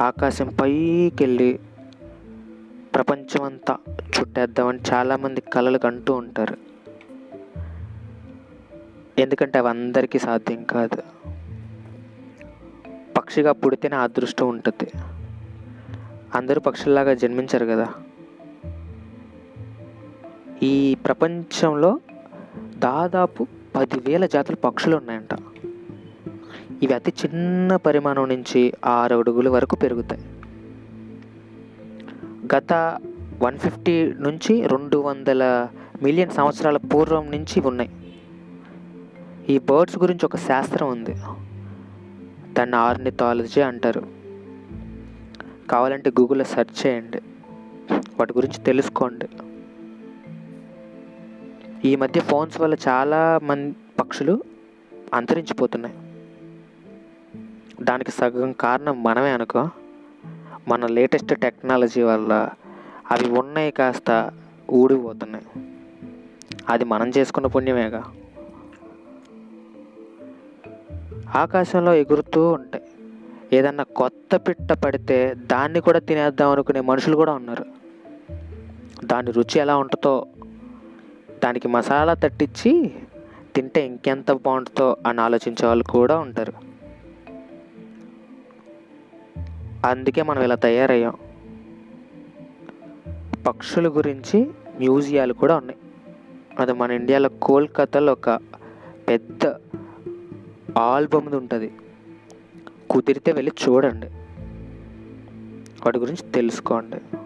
ఆకాశం పైకెళ్ళి ప్రపంచమంతా చుట్టేద్దామని చాలామంది కలలు కంటూ ఉంటారు. ఎందుకంటే అవి అందరికీ సాధ్యం కాదు. పక్షిగా పుడితేనే అదృష్టం ఉంటుంది. అందరూ పక్షుల్లాగా జన్మించారు కదా. ఈ ప్రపంచంలో దాదాపు పదివేల జాతుల పక్షులు ఉన్నాయంట. ఇవి అతి చిన్న పరిమాణం నుంచి ఆరు అడుగుల వరకు పెరుగుతాయి. గత వన్ ఫిఫ్టీ నుంచి రెండు వందల మిలియన్ సంవత్సరాల పూర్వం నుంచి ఉన్నాయి. ఈ బర్డ్స్ గురించి ఒక శాస్త్రం ఉంది. దాన్ని ఆర్నిథాలజీ అంటారు. కావాలంటే గూగుల్లో సెర్చ్ చేయండి. వాటి గురించి తెలుసుకోండి. ఈ మధ్య ఫోన్స్ వల్ల చాలా మంది పక్షులు అంతరించిపోతున్నాయి. దానికి సగం కారణం మనమే అనుకో. మన లేటెస్ట్ టెక్నాలజీ వల్ల అవి ఉన్నాయి కాస్త ఊడిపోతున్నాయి. అది మనం చేసుకున్న పుణ్యమేగా. ఆకాశంలో ఎగురుతూ ఉంటాయి. ఏదన్నా కొత్త పిట్ట పడితే దాన్ని కూడా తినేద్దాం అనుకునే మనుషులు కూడా ఉన్నారు. దాని రుచి ఎలా ఉంటుందో దానికి మసాలా తట్టించి తింటే ఇంకెంత బాగుంటుందో అని ఆలోచించే వాళ్ళు కూడా ఉంటారు. అందుకే మనం ఇలా తయారయ్యాం. పక్షుల గురించి మ్యూజియాలు కూడా ఉన్నాయి. అది మన ఇండియాలో కోల్కతాలో ఒక పెద్ద ఆల్బమ్ది ఉంటుంది. కుదిరితే వెళ్ళి చూడండి. వాటి గురించి తెలుసుకోండి.